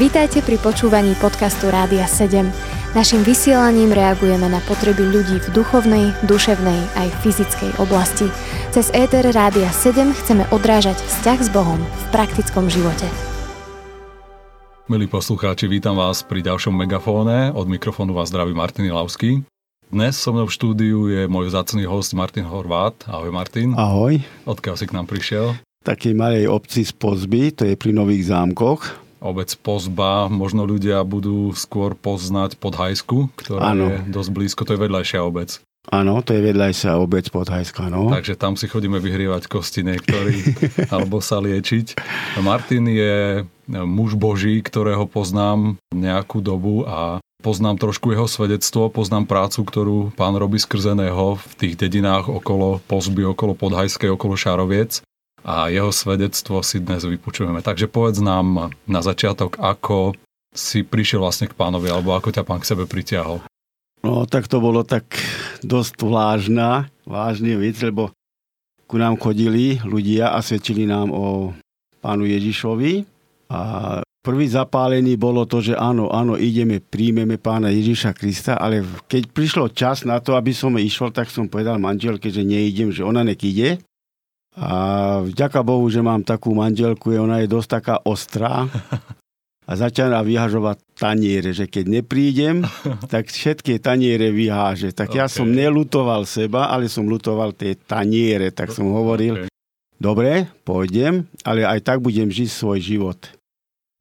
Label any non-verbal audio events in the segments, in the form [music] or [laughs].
Vítajte pri počúvaní podcastu Rádia 7. Naším vysielaním reagujeme na potreby ľudí v duchovnej, duševnej aj fyzickej oblasti. Cez ETR Rádia 7 chceme odrážať vzťah s Bohom v praktickom živote. Milí poslucháči, vítam vás pri ďalšom megafóne. Od mikrofónu vás zdraví Martin Ilavský. Dnes so mnou v štúdiu je môj vzácný host Martin Horvát. Ahoj Martin. Ahoj. Odkiaľ si k nám prišiel? Takej malej obci z Pozby, to je pri Nových zámkoch obec Pozba možno ľudia budú skôr poznať Podhajsku, ktorá ano. je dosť blízko, to je vedľajšia obec. Áno, to je vedľajšia obec Podhajska, no. Takže tam si chodíme vyhrievať kosti niektorí, [laughs] alebo sa liečiť. Martin je muž Boží, ktorého poznám nejakú dobu a poznám trošku jeho svedectvo, poznám prácu, ktorú pán robí skrzeného v tých dedinách okolo Pozby, okolo Podhajskej, okolo Šaroviec a jeho svedectvo si dnes vypočujeme. Takže povedz nám na začiatok, ako si prišiel vlastne k pánovi, alebo ako ťa pán k sebe pritiahol. No tak to bolo tak dosť vážna, vážne vec, lebo ku nám chodili ľudia a svedčili nám o pánu Ježišovi a prvý zapálený bolo to, že áno, áno, ideme, príjmeme pána Ježiša Krista, ale keď prišlo čas na to, aby som išiel, tak som povedal manželke, že neidem, že ona nek ide. A vďaka Bohu, že mám takú manželku, ona je dosť taká ostrá [laughs] a začala vyhažovať taniere, že keď neprídem, [laughs] tak všetky taniere vyháže. Tak okay. ja som nelutoval seba, ale som lutoval tie taniere, tak som hovoril, okay. dobre, pôjdem, ale aj tak budem žiť svoj život.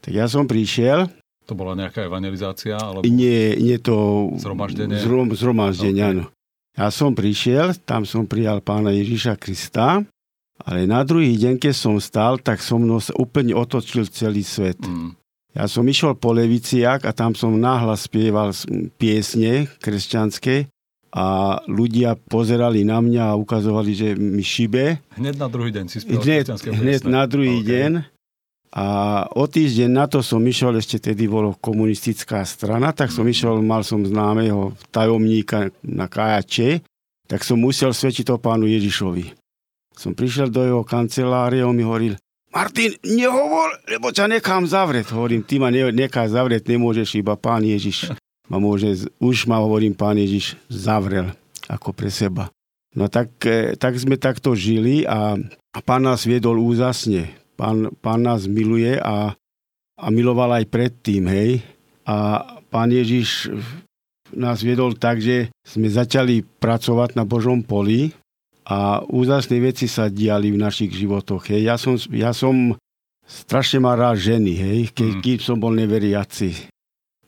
Tak ja som prišiel. To bola nejaká evangelizácia? Alebo... Nie, nie to... Zhromaždenie? Zhrom, zhromaždenie, okay. áno. Ja som prišiel, tam som prijal pána Ježiša Krista ale na druhý deň, keď som stal, tak som mnou sa úplne otočil celý svet. Mm. Ja som išiel po Leviciak a tam som náhlas spieval piesne kresťanské a ľudia pozerali na mňa a ukazovali, že mi šibe. Hneď na druhý deň si spieval hneď, hneď na druhý okay. deň. A o týždeň na to som išiel, ešte tedy bolo komunistická strana, tak som mm. išiel, mal som známeho tajomníka na Kajače, tak som musel svedčiť o pánu Ježišovi som prišiel do jeho kancelárie, on mi hovoril, Martin, nehovor, lebo ťa nechám zavrieť. Hovorím, ty ma ne, nechá zavrieť, nemôžeš, iba pán Ježiš. Ma môže, už ma hovorím, pán Ježiš zavrel ako pre seba. No tak, e, tak sme takto žili a, a pán nás viedol úzasne. Pán, pán nás miluje a, a miloval aj predtým, hej. A pán Ježiš nás viedol tak, že sme začali pracovať na Božom poli a úžasné veci sa diali v našich životoch. Hej. Ja, som, ja som strašne mal rád ženy, hej, keď, mm. keď som bol neveriaci.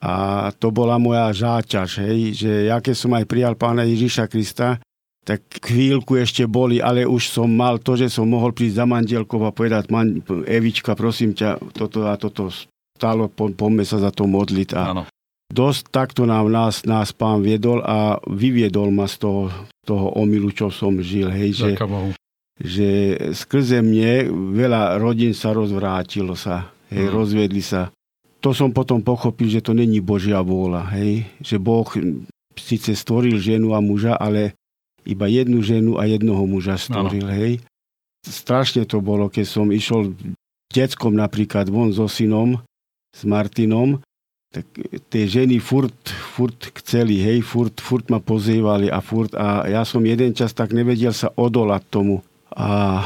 A to bola moja záťaž, hej, že ja keď som aj prijal pána Ježiša Krista, tak chvíľku ešte boli, ale už som mal to, že som mohol prísť za manželkou a povedať, man, Evička, prosím ťa, toto a toto stalo, po, poďme sa za to modliť. A, Áno dosť takto nám nás, nás pán viedol a vyviedol ma z toho, toho omilu, čo som žil. Hej, že, že skrze mne veľa rodín sa rozvrátilo sa, hej, hmm. rozviedli sa. To som potom pochopil, že to není Božia vôľa, hej, že Boh síce stvoril ženu a muža, ale iba jednu ženu a jednoho muža stvoril, ano. hej. Strašne to bolo, keď som išiel deckom napríklad von so synom, s Martinom tak tie ženy furt, furt chceli, hej, furt, furt ma pozývali a furt a ja som jeden čas tak nevedel sa odolať tomu. A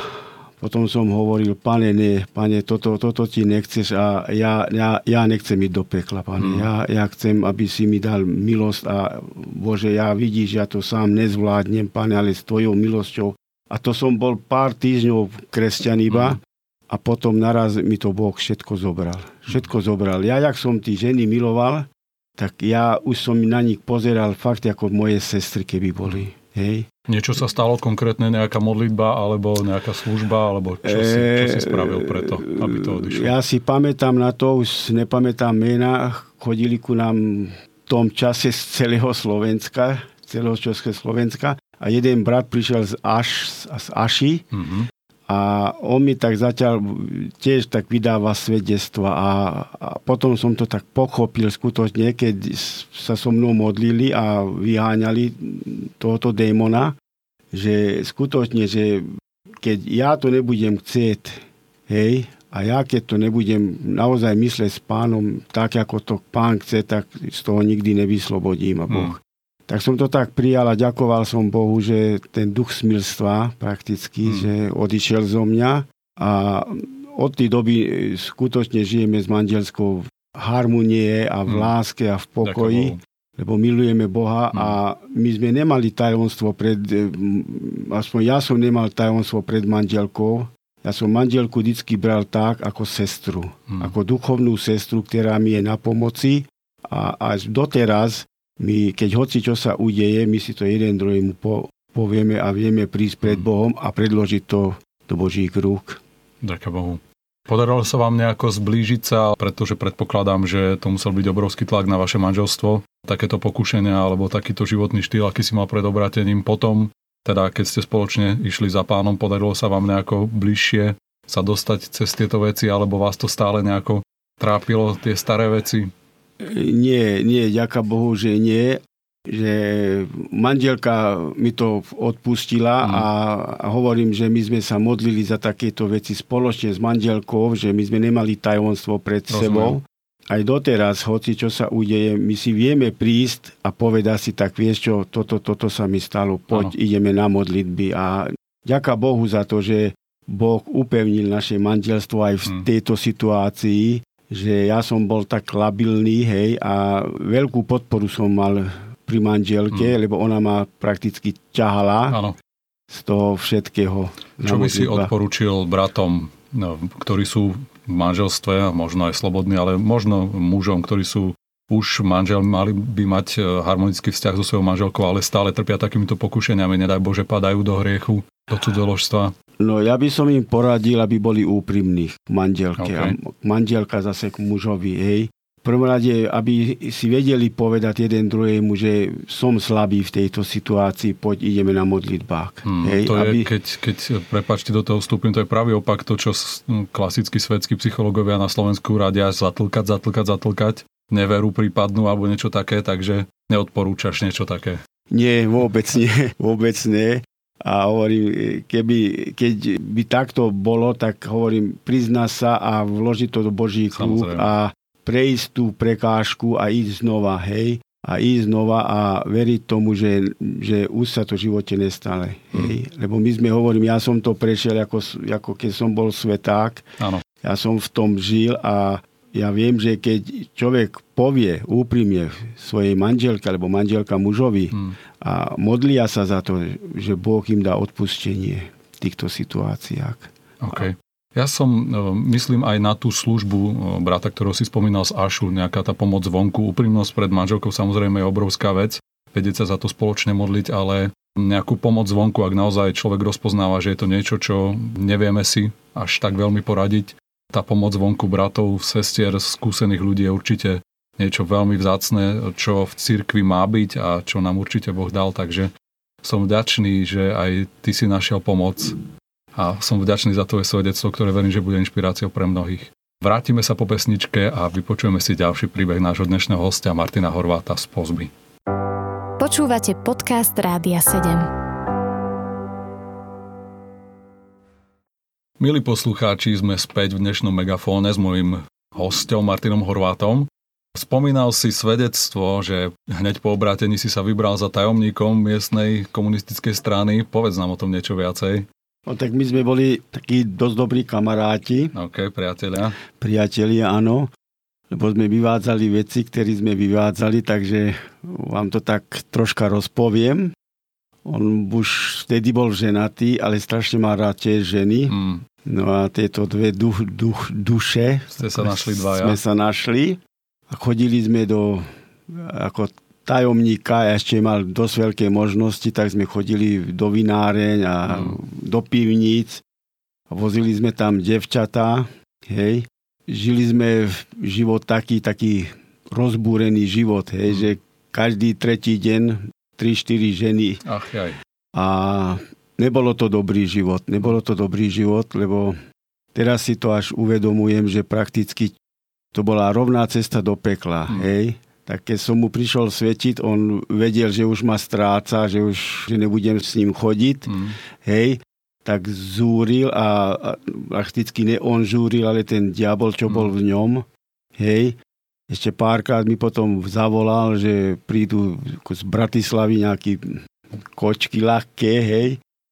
potom som hovoril, pane, nie, pane, toto, toto ti nechceš a ja, ja, ja nechcem ísť do pekla, pane. Mm. Ja, ja chcem, aby si mi dal milosť a Bože, ja vidíš, ja to sám nezvládnem, pane, ale s tvojou milosťou. A to som bol pár týždňov kresťan iba. Mm a potom naraz mi to Boh všetko zobral. Všetko zobral. Ja, jak som tí ženy miloval, tak ja už som na nich pozeral fakt ako moje sestry, keby boli. Hej. Niečo sa stalo konkrétne, nejaká modlitba, alebo nejaká služba, alebo čo si, čo si spravil preto, aby to odišlo? Ja si pamätám na to, už nepamätám mena, chodili ku nám v tom čase z celého Slovenska, celého Českého Slovenska a jeden brat prišiel z, Aš, z Aši mm-hmm. A on mi tak zatiaľ tiež tak vydáva svedectva a, a potom som to tak pochopil skutočne, keď sa so mnou modlili a vyháňali tohoto démona, že skutočne, že keď ja to nebudem chcieť, hej, A ja keď to nebudem naozaj mysleť s pánom tak, ako to pán chce, tak z toho nikdy nevyslobodím a Boh. Hmm. Tak som to tak prijal a ďakoval som Bohu, že ten duch smilstva prakticky, hmm. že odišiel zo mňa a od tej doby skutočne žijeme s manželskou harmonie a v hmm. láske a v pokoji. Ďakujem lebo milujeme Boha hmm. a my sme nemali tajomstvo pred, aspoň ja som nemal tajomstvo pred manželkou, ja som manželku vždy bral tak, ako sestru. Hmm. Ako duchovnú sestru, ktorá mi je na pomoci. A až doteraz, my, keď hoci čo sa udeje, my si to jeden druhému po, povieme a vieme prísť pred hmm. Bohom a predložiť to do Božích rúk. Ďakujem Bohu. Podarilo sa vám nejako zblížiť sa, pretože predpokladám, že to musel byť obrovský tlak na vaše manželstvo, takéto pokušenia alebo takýto životný štýl, aký si mal pred obratením. Potom teda keď ste spoločne išli za pánom, podarilo sa vám nejako bližšie sa dostať cez tieto veci, alebo vás to stále nejako trápilo, tie staré veci? Nie, nie, ďaká Bohu, že nie že manželka mi to odpustila mm. a, a hovorím, že my sme sa modlili za takéto veci spoločne s manželkou, že my sme nemali tajomstvo pred Rozumiem. sebou aj doteraz, hoci čo sa udeje, my si vieme prísť a povedať si, tak vieš čo, toto, toto sa mi stalo, poď, ano. ideme na modlitby. A ďaká Bohu za to, že Boh upevnil naše manželstvo aj v hmm. tejto situácii, že ja som bol tak labilný, hej, a veľkú podporu som mal pri manželke, hmm. lebo ona ma prakticky ťahala ano. z toho všetkého. Čo by si odporučil bratom, no, ktorí sú v manželstve, možno aj slobodní, ale možno mužom, ktorí sú už manžel mali by mať e, harmonický vzťah so svojou manželkou, ale stále trpia takýmito pokušeniami, nedaj Bože, padajú do hriechu, do cudzoložstva. No ja by som im poradil, aby boli úprimní k manželke. Okay. A manželka zase k mužovi, hej prvom rade, aby si vedeli povedať jeden druhému, že som slabý v tejto situácii, poď ideme na modlitbách. Hmm, Hej, to aby... je, keď, keď, prepačte, do toho vstúpim, to je pravý opak to, čo klasickí svetskí psychológovia na Slovensku radia zatlkať, zatlkať, zatlkať, neveru prípadnú alebo niečo také, takže neodporúčaš niečo také. Nie, vôbec nie, [laughs] vôbec nie. A hovorím, keby, keď by takto bolo, tak hovorím, prizná sa a vložiť to do Božích rúk a prejsť tú prekážku a ísť znova, hej, a ísť znova a veriť tomu, že, že už sa to v živote nestane. Hej. Mm. Lebo my sme hovorím, ja som to prešiel ako, ako keď som bol sveták. Áno. Ja som v tom žil a ja viem, že keď človek povie úprimne svojej manželke alebo manželka mužovi mm. a modlia sa za to, že Boh im dá odpustenie v týchto situáciách. Okay. Ja som, e, myslím aj na tú službu brata, ktorého si spomínal z Ašu, nejaká tá pomoc vonku. Úprimnosť pred manželkou samozrejme je obrovská vec, vedieť sa za to spoločne modliť, ale nejakú pomoc vonku, ak naozaj človek rozpoznáva, že je to niečo, čo nevieme si až tak veľmi poradiť. Tá pomoc vonku bratov, sestier, skúsených ľudí je určite niečo veľmi vzácne, čo v cirkvi má byť a čo nám určite Boh dal, takže som vďačný, že aj ty si našiel pomoc a som vďačný za tvoje svedectvo, ktoré verím, že bude inšpiráciou pre mnohých. Vrátime sa po pesničke a vypočujeme si ďalší príbeh nášho dnešného hostia Martina Horváta z Pozby. Počúvate podcast Rádia 7. Milí poslucháči, sme späť v dnešnom megafóne s mojim hostom Martinom Horvátom. Spomínal si svedectvo, že hneď po obrátení si sa vybral za tajomníkom miestnej komunistickej strany. Povedz nám o tom niečo viacej. No tak my sme boli takí dosť dobrí kamaráti. OK, priatelia. Priatelia, áno. Lebo sme vyvádzali veci, ktoré sme vyvádzali, takže vám to tak troška rozpoviem. On už vtedy bol ženatý, ale strašne má rád tie ženy. Mm. No a tieto dve duch, duch, duše... Ste sa našli dvaja. Sme sa našli a chodili sme do ako tajomníka, ešte mal dosť veľké možnosti, tak sme chodili do vináreň a mm. do pivníc. Vozili sme tam devčatá, hej. Žili sme život taký, taký rozbúrený život, hej, mm. že každý tretí deň 3-4 ženy. Ach, jaj. A nebolo to dobrý život, nebolo to dobrý život, lebo teraz si to až uvedomujem, že prakticky to bola rovná cesta do pekla, mm. hej tak keď som mu prišiel svetiť, on vedel, že už ma stráca, že už že nebudem s ním chodiť, mm. hej. tak zúril a, a prakticky ne on zúril, ale ten diabol, čo bol v ňom. Hej. Ešte párkrát mi potom zavolal, že prídu z Bratislavy nejakí kočky ľahké, hej,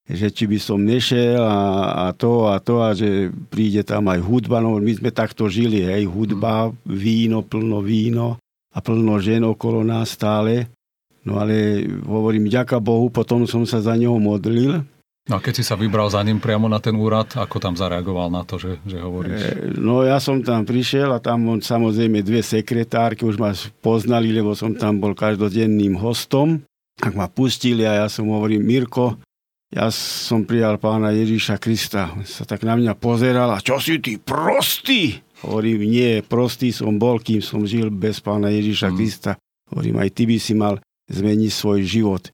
že či by som nešiel a, a to a to a že príde tam aj hudba, no my sme takto žili, hej, hudba, víno, plno víno a plno žen okolo nás stále. No ale hovorím, ďaká Bohu, potom som sa za neho modlil. No a keď si sa vybral za ním priamo na ten úrad, ako tam zareagoval na to, že, že hovoríš? E, no ja som tam prišiel a tam on, samozrejme dve sekretárky už ma poznali, lebo som tam bol každodenným hostom. Tak ma pustili a ja som hovorím, Mirko, ja som prijal pána Ježíša Krista. On sa tak na mňa pozeral a čo si ty, prostý? Hovorím, nie, prostý som bol, kým som žil bez pána Ježíša mm. Krista. Hovorím, aj ty by si mal zmeniť svoj život.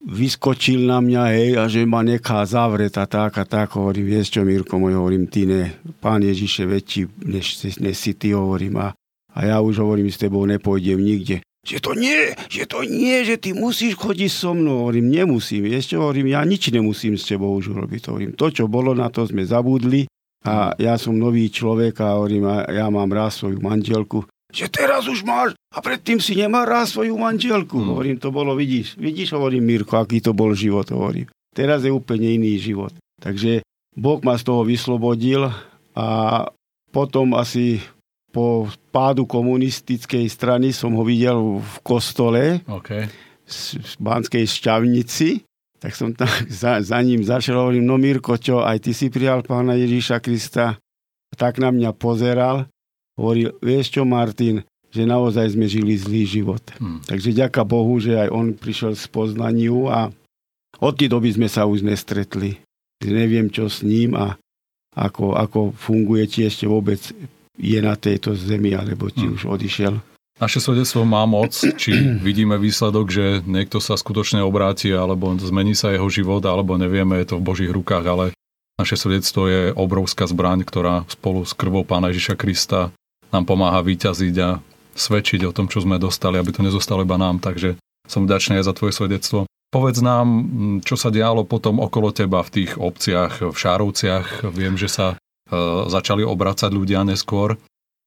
Vyskočil na mňa, hej, a že ma nechá zavrieť a tak a tak. Hovorím, vieš čo, Mirko môj, hovorím, ty ne, pán Ježiš je väčší, než, než si ty, hovorím. A, a ja už hovorím, s tebou nepôjdem nikde. Že to nie, že to nie, že ty musíš chodiť so mnou. Hovorím, nemusím. Vieš čo, hovorím, ja nič nemusím s tebou už urobiť. Hovorím, to, čo bolo, na to sme zabudli. A ja som nový človek a hovorím, a ja mám rád svoju manželku že teraz už máš a predtým si nemá rád svoju manželku. Hmm. Hovorím, to bolo, vidíš, vidíš, hovorím Mirko, aký to bol život, hovorím. Teraz je úplne iný život. Takže Boh ma z toho vyslobodil a potom asi po pádu komunistickej strany som ho videl v kostole okay. v Banskej šťavnici. Tak som tam [laughs] za, za ním zašiel, hovorím, no Mirko, čo, aj ty si prijal pána Ježíša Krista? Tak na mňa pozeral hovoril, vieš čo Martin, že naozaj sme žili zlý život. Hmm. Takže ďaká Bohu, že aj on prišiel z poznaniu a od tej doby sme sa už nestretli. Neviem, čo s ním a ako, ako funguje, či ešte vôbec je na tejto zemi, alebo či hmm. už odišiel. Naše svedectvo má moc, či [clears throat] vidíme výsledok, že niekto sa skutočne obráti, alebo zmení sa jeho život, alebo nevieme, je to v Božích rukách, ale naše svedectvo je obrovská zbraň, ktorá spolu s krvou Pána Ježiša Krista nám pomáha vyťaziť a svedčiť o tom, čo sme dostali, aby to nezostalo iba nám. Takže som vďačný aj za tvoje svedectvo. Povedz nám, čo sa dialo potom okolo teba v tých obciach, v Šárovciach. Viem, že sa e, začali obracať ľudia neskôr.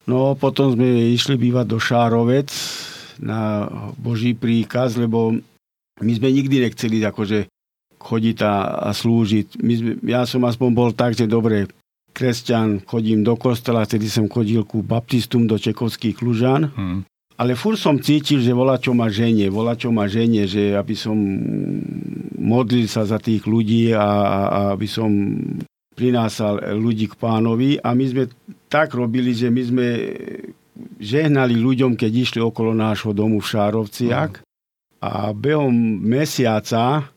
No, potom sme išli bývať do Šárovec na Boží príkaz, lebo my sme nikdy nechceli akože chodiť a, a slúžiť. My sme, ja som aspoň bol tak, že dobre, kresťan, chodím do kostola, tedy som chodil ku baptistum do Čekovských Klužan. Hmm. Ale fur som cítil, že volá čo ma ženie, volá čo ma ženie, že aby som modlil sa za tých ľudí a, a aby som prinásal ľudí k pánovi. A my sme tak robili, že my sme žehnali ľuďom, keď išli okolo nášho domu v Šárovciach. Hmm. A behom mesiaca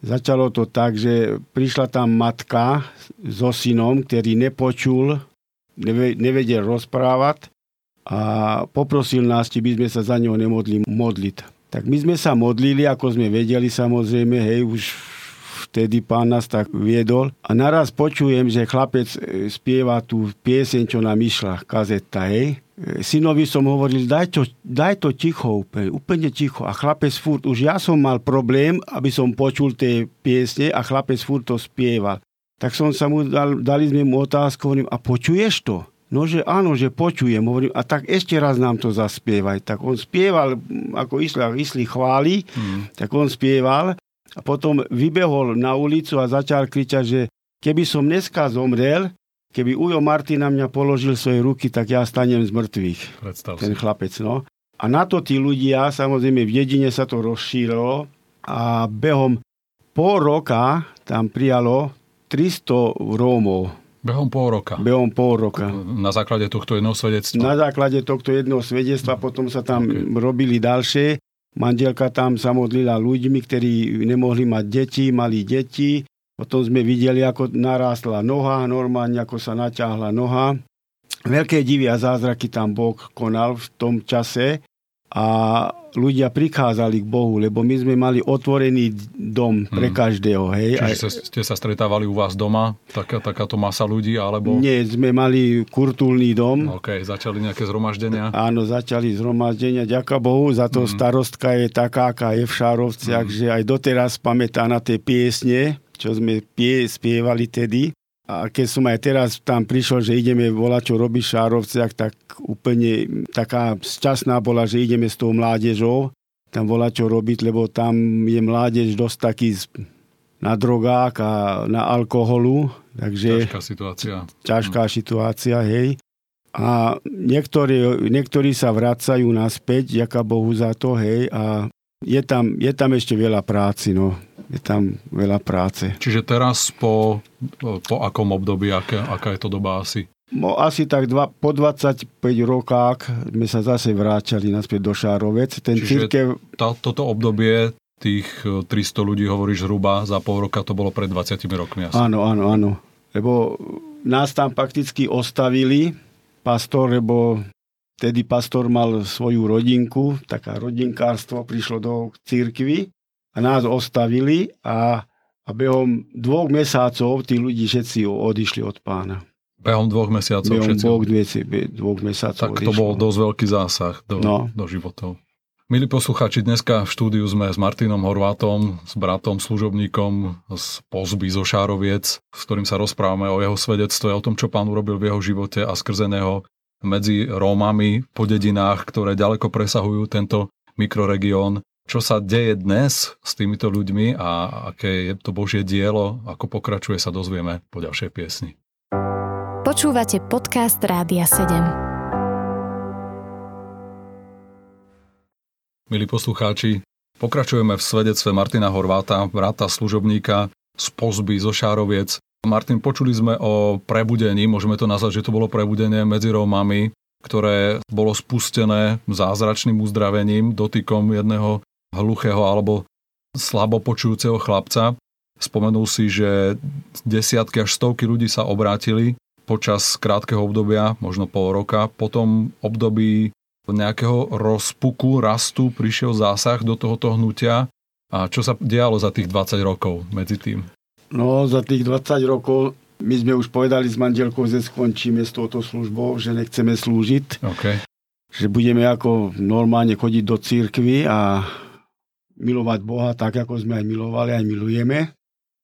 Začalo to tak, že prišla tam matka so synom, ktorý nepočul, nevedel rozprávať a poprosil nás, či by sme sa za ňou nemodli modliť. Tak my sme sa modlili, ako sme vedeli samozrejme, hej, už vtedy pán nás tak viedol. A naraz počujem, že chlapec e, spieva tú pieseň, čo nám išla, kazeta, hej synovi som hovoril, daj to, daj to ticho úplne, úplne ticho. A chlapec furt, už ja som mal problém, aby som počul tie piesne a chlapec furt to spieval. Tak som sa mu dal, dali sme mu otázku, hovorím, a počuješ to? No, že áno, že počujem. Hovorím, a tak ešte raz nám to zaspievaj. Tak on spieval, ako išli, išli chváli, mm. tak on spieval a potom vybehol na ulicu a začal kričať, že keby som dneska zomrel, Keby Ujo Martin na mňa položil svoje ruky, tak ja stanem z mŕtvych. Predstav ten si. chlapec, no. A na to tí ľudia, samozrejme v dedine sa to rozšírilo a behom pol roka tam prijalo 300 Rómov. Behom pol roka. Behom pol roka. Na základe tohto jedného svedectva? Na základe tohto jedného svedectva, potom sa tam okay. robili ďalšie. Manželka tam sa modlila ľuďmi, ktorí nemohli mať deti, mali deti. Potom sme videli, ako narástla noha, normálne ako sa naťahla noha. Veľké divy a zázraky tam Boh konal v tom čase a ľudia prikázali k Bohu, lebo my sme mali otvorený dom pre hmm. každého. Hej. Čiže sa, ste sa stretávali u vás doma, taká, takáto masa ľudí, alebo... Nie, sme mali kurtulný dom. OK, začali nejaké zhromaždenia? Áno, začali zhromaždenia. Ďaká Bohu, za to hmm. starostka je taká, aká je v Šárovciach, hmm. že aj doteraz pamätá na tie piesne čo sme pie, spievali tedy. A keď som aj teraz tam prišiel, že ideme volať, čo robiť v Šárovciach, tak úplne taká šťastná bola, že ideme s tou mládežou tam volať, čo robiť, lebo tam je mládež dosť taký na drogách a na alkoholu. Takže, ťažká situácia. Ťažká hm. situácia, hej. A niektorí, niektorí sa vracajú naspäť, ďaká Bohu za to, hej. A je tam, je tam ešte veľa práci, no. Je tam veľa práce. Čiže teraz po, po akom období, aké, aká je to doba asi? No, asi tak dva, po 25 rokách sme sa zase vrátili naspäť do Šárovec. Ten Čiže církev... tá, toto obdobie tých 300 e, ľudí, hovoríš zhruba, za pol roka to bolo pred 20 rokmi asi. Áno, áno, áno. Lebo nás tam fakticky ostavili, pastor, lebo Vtedy pastor mal svoju rodinku, taká rodinkárstvo prišlo do církvy a nás ostavili a, a behom dvoch mesiacov tí ľudí všetci odišli od pána. Behom dvoch mesiacov behom všetci? Dvoch, dvoch mesiacov Tak to odišlo. bol dosť veľký zásah do, no. do životov. Milí posluchači, dneska v štúdiu sme s Martinom Horvátom, s bratom, služobníkom z Pozby zo Šároviec, s ktorým sa rozprávame o jeho svedectve, o tom, čo pán urobil v jeho živote a skrze neho medzi Rómami po dedinách, ktoré ďaleko presahujú tento mikroregión. Čo sa deje dnes s týmito ľuďmi a aké je to Božie dielo, ako pokračuje, sa dozvieme po ďalšej piesni. Počúvate podcast Rádia 7. Milí poslucháči, pokračujeme v svedectve Martina Horváta, vrata služobníka z pozby zo Šároviec, Martin, počuli sme o prebudení, môžeme to nazvať, že to bolo prebudenie medzi Rómami, ktoré bolo spustené zázračným uzdravením, dotykom jedného hluchého alebo slabo počujúceho chlapca. Spomenul si, že desiatky až stovky ľudí sa obrátili počas krátkeho obdobia, možno pol roka. Potom období nejakého rozpuku, rastu prišiel zásah do tohoto hnutia. A čo sa dialo za tých 20 rokov medzi tým? No, za tých 20 rokov my sme už povedali s manželkou, že skončíme s touto službou, že nechceme slúžiť. Okay. Že budeme ako normálne chodiť do církvy a milovať Boha tak, ako sme aj milovali, aj milujeme.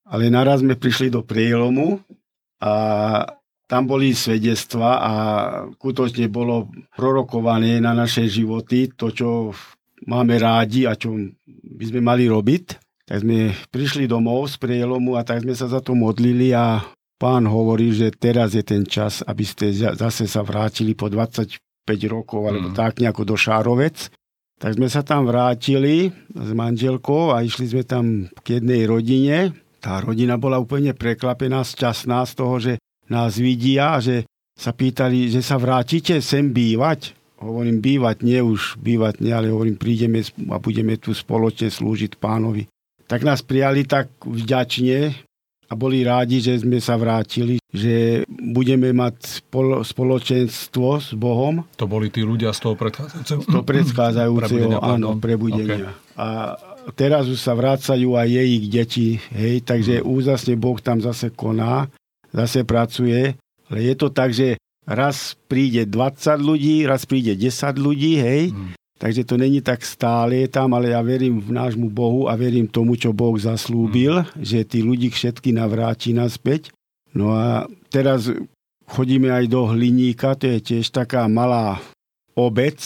Ale naraz sme prišli do prielomu a tam boli svedectva a skutočne bolo prorokované na naše životy to, čo máme rádi a čo by sme mali robiť. Tak sme prišli domov z prielomu a tak sme sa za to modlili a pán hovorí, že teraz je ten čas, aby ste zase sa vrátili po 25 rokov alebo mm. tak nejako do Šárovec. Tak sme sa tam vrátili s manželkou a išli sme tam k jednej rodine. Tá rodina bola úplne preklapená, šťastná z toho, že nás vidia a že sa pýtali, že sa vrátite sem bývať. Hovorím bývať, nie už bývať, nie, ale hovorím prídeme a budeme tu spoločne slúžiť pánovi tak nás prijali tak vďačne a boli rádi, že sme sa vrátili, že budeme mať spolo, spoločenstvo s Bohom. To boli tí ľudia z toho predchádzajúceho? Z toho predchádzajúceho, áno, prebudenia. Okay. A teraz už sa vrácajú aj jej ich deti, hej, takže hmm. úzasne Boh tam zase koná, zase pracuje, ale je to tak, že raz príde 20 ľudí, raz príde 10 ľudí, hej, hmm. Takže to není tak stále tam, ale ja verím v nášmu Bohu a verím tomu, čo Boh zaslúbil, mm. že tí ľudí všetky navráti naspäť. No a teraz chodíme aj do Hliníka, to je tiež taká malá obec.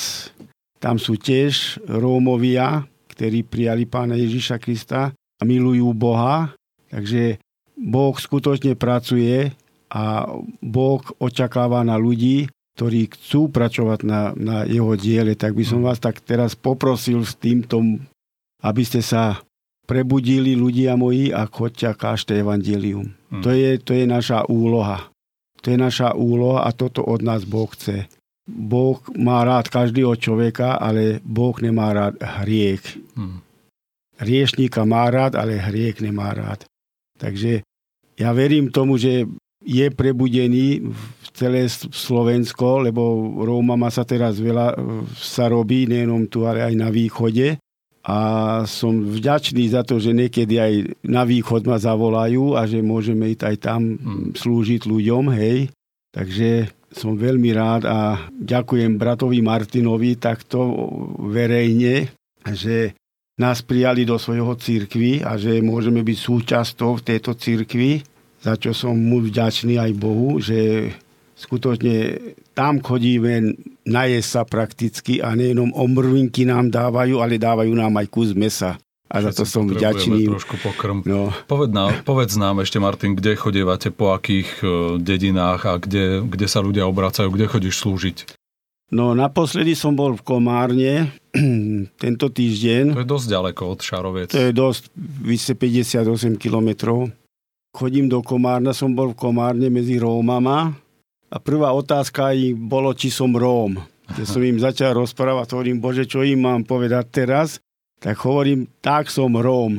Tam sú tiež Rómovia, ktorí prijali pána Ježiša Krista a milujú Boha. Takže Boh skutočne pracuje a Boh očakáva na ľudí, ktorí chcú pracovať na, na jeho diele, tak by som mm. vás tak teraz poprosil s týmto, aby ste sa prebudili ľudia moji a choďte a kážte evangelium. Hmm. To, je, to je naša úloha. To je naša úloha a toto od nás Boh chce. Boh má rád každého človeka, ale Boh nemá rád hriech. Hmm. Riešníka má rád, ale hriech nemá rád. Takže ja verím tomu, že je prebudený v celé Slovensko, lebo Rómama sa teraz veľa e, sa robí, nejenom tu, ale aj na východe. A som vďačný za to, že niekedy aj na východ ma zavolajú a že môžeme ísť aj tam mm. slúžiť ľuďom, hej. Takže som veľmi rád a ďakujem bratovi Martinovi takto verejne, že nás prijali do svojho církvy a že môžeme byť súčasťou v tejto církvi, za čo som mu vďačný aj Bohu, že skutočne tam chodíme najesť sa prakticky a nejenom omrvinky nám dávajú, ale dávajú nám aj kus mesa. A za to som vďačný. trošku pokrm. No. Poved nám, povedz nám ešte, Martin, kde chodievate, po akých e, dedinách a kde, kde sa ľudia obracajú, kde chodíš slúžiť? No naposledy som bol v Komárne [clears throat] tento týždeň. To je dosť ďaleko od Šaroviec. To je dosť, vyše 58 kilometrov. Chodím do Komárna, som bol v Komárne medzi Rómama a prvá otázka im bolo, či som Róm. Keď som im začal rozprávať, hovorím, Bože, čo im mám povedať teraz? Tak hovorím, tak som Róm.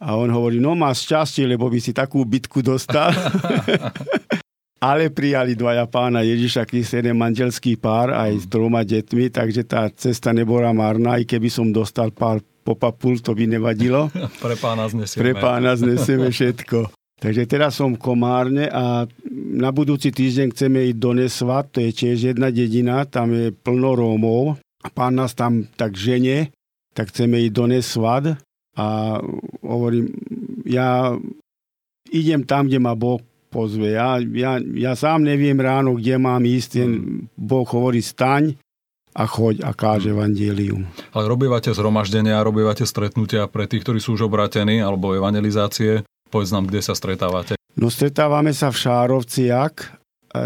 A on hovorí, no máš šťastie, lebo by si takú bitku dostal. [laughs] Ale prijali dvaja pána Ježiša Krista, jeden manželský pár aj s troma deťmi, takže tá cesta nebola marná, aj keby som dostal pár popapul, to by nevadilo. [laughs] Pre pána znesieme. Pre pána znesieme všetko. Takže teraz som v Komárne a na budúci týždeň chceme ísť do Nesvat, to je tiež jedna dedina, tam je plno Rómov. A pán nás tam tak žene, tak chceme ísť do Nesvat a hovorím, ja idem tam, kde ma Boh pozve. Ja, ja, ja sám neviem ráno, kde mám ísť, ten Boh hovorí staň a choď a káže evangelium. Ale robívate zhromaždenia, robívate stretnutia pre tých, ktorí sú už obratení, alebo evangelizácie. Povedz nám, kde sa stretávate. No stretávame sa v Šárovciak,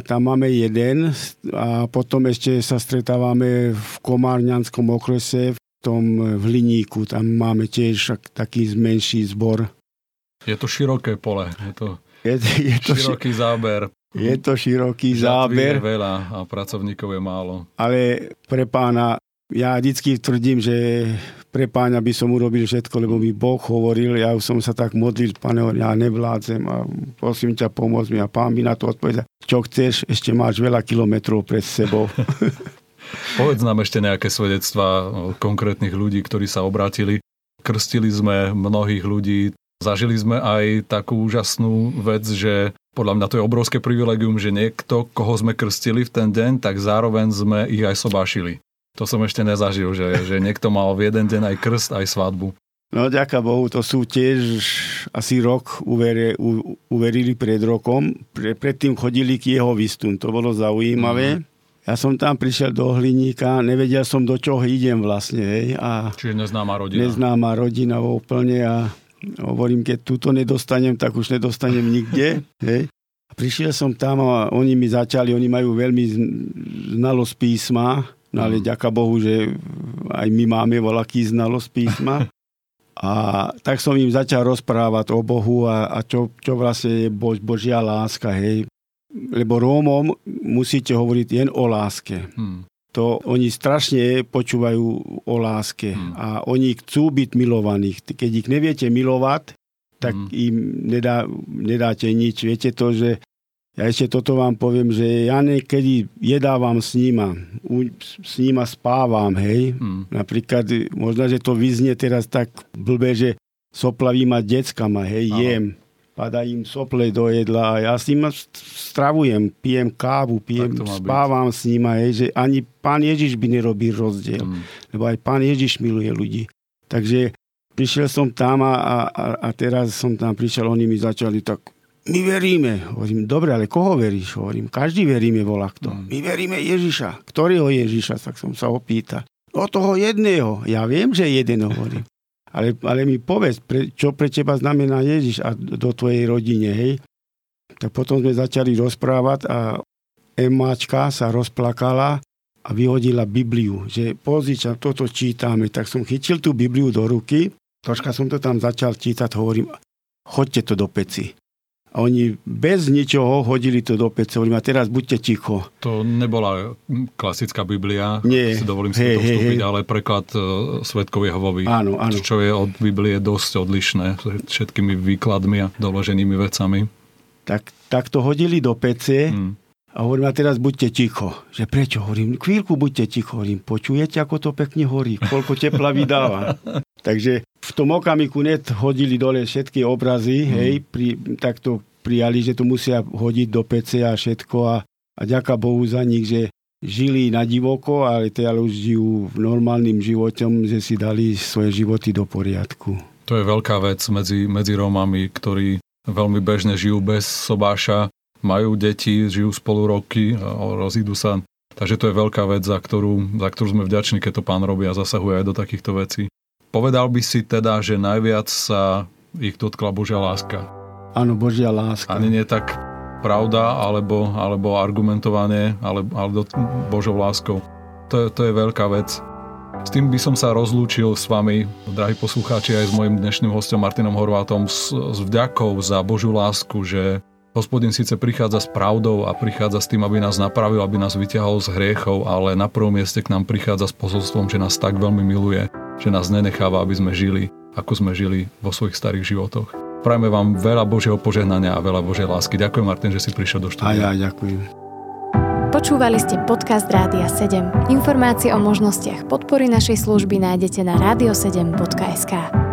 tam máme jeden a potom ešte sa stretávame v Komárňanskom okrese, v tom v Hliníku, tam máme tiež taký menší zbor. Je to široké pole, je to, je, je to [laughs] široký ši- záber. Je to široký záber. je veľa a pracovníkov je málo. Ale pre pána, ja vždycky tvrdím, že pre pána by som urobil všetko, lebo mi Boh hovoril, ja som sa tak modlil, pane, ja nevládzem a prosím ťa, pomôcť mi a pán mi na to odpovedal, čo chceš, ešte máš veľa kilometrov pred sebou. [laughs] Povedz nám ešte nejaké svedectvá konkrétnych ľudí, ktorí sa obrátili. Krstili sme mnohých ľudí, zažili sme aj takú úžasnú vec, že podľa mňa to je obrovské privilegium, že niekto, koho sme krstili v ten deň, tak zároveň sme ich aj sobášili. To som ešte nezažil, že, že niekto mal v jeden deň aj krst, aj svadbu. No ďaká Bohu, to sú tiež asi rok uveri, u, uverili pred rokom. Pre, predtým chodili k jeho vystun, to bolo zaujímavé. Mm. Ja som tam prišiel do Hliníka, nevedel som, do čoho idem vlastne. Hej, a Čiže neznáma rodina. Neznáma rodina úplne a hovorím, keď túto nedostanem, tak už nedostanem nikde. [laughs] Hej. A prišiel som tam a oni mi začali, oni majú veľmi znalosť písma, No ale mm. ďaká Bohu, že aj my máme voľaký znalosť písma. [laughs] A tak som im začal rozprávať o Bohu a, a čo, čo vlastne je Bož, Božia láska, hej. Lebo Rómom musíte hovoriť jen o láske. Hmm. To oni strašne počúvajú o láske hmm. a oni chcú byť milovaných. Keď ich neviete milovať, tak hmm. im nedá, nedáte nič. Viete to, že ja ešte toto vám poviem, že ja niekedy jedávam s nima, s nima spávam, hej. Hmm. Napríklad, možno, že to vyznie teraz tak blbé, že soplavím a deckama, hej, Aha. jem. Pada im sople do jedla a ja s nima stravujem, pijem kávu, pijem, spávam byť. s nima, hej, že ani pán Ježiš by nerobil rozdiel. Hmm. Lebo aj pán Ježiš miluje ľudí. Takže prišiel som tam a, a, a teraz som tam prišiel, oni mi začali tak my veríme. Hovorím, dobre, ale koho veríš? Hovorím, každý veríme volá kto. Mm. My veríme Ježiša. Ktorého Ježiša? Tak som sa opýtal. O toho jedného. Ja viem, že jeden hovorím. [laughs] Ale, ale mi povedz, pre, čo pre teba znamená Ježiš a do tvojej rodine, hej? Tak potom sme začali rozprávať a Emáčka sa rozplakala a vyhodila Bibliu, že pozri, čo toto čítame. Tak som chytil tú Bibliu do ruky, troška som to tam začal čítať, hovorím, choďte to do peci. A oni bez ničoho hodili to do pece. Hovorím, a teraz buďte ticho. To nebola klasická Biblia, Nie. si dovolím si hey, to vstúpiť, hey, ale preklad uh, Svetkov Jehovovi. Áno, áno. Čo je od Biblie dosť odlišné všetkými výkladmi a doloženými vecami. Tak, tak to hodili do pece hmm. a hovorím, a teraz buďte ticho. Že prečo? Hovorím, chvíľku buďte ticho. Hovorím, počujete, ako to pekne horí, koľko tepla vydáva. [laughs] Takže v tom okamiku net hodili dole všetky obrazy, mm. hej, pri, tak to prijali, že to musia hodiť do PC a všetko a, a ďaká Bohu za nich, že žili na divoko, ale teraz už žijú normálnym životom, že si dali svoje životy do poriadku. To je veľká vec medzi, medzi Rómami, ktorí veľmi bežne žijú bez sobáša, majú deti, žijú spolu roky, rozídu sa. Takže to je veľká vec, za ktorú, za ktorú sme vďační, keď to pán robí a zasahuje aj do takýchto vecí. Povedal by si teda, že najviac sa ich dotkla Božia láska. Áno, Božia láska. Ani nie tak pravda, alebo, alebo argumentovanie, ale, ale do, Božou láskou. To je, to je veľká vec. S tým by som sa rozlúčil s vami, drahí poslucháči, aj s mojim dnešným hostom Martinom Horvátom, s, s vďakou za Božiu lásku, že Hospodin síce prichádza s pravdou a prichádza s tým, aby nás napravil, aby nás vyťahol z hriechov, ale na prvom mieste k nám prichádza s posolstvom, že nás tak veľmi miluje, že nás nenecháva, aby sme žili, ako sme žili vo svojich starých životoch. Prajme vám veľa Božieho požehnania a veľa Božej lásky. Ďakujem, Martin, že si prišiel do štúdia. A ja ďakujem. Počúvali ste podcast Rádia 7. Informácie o možnostiach podpory našej služby nájdete na radio7.sk.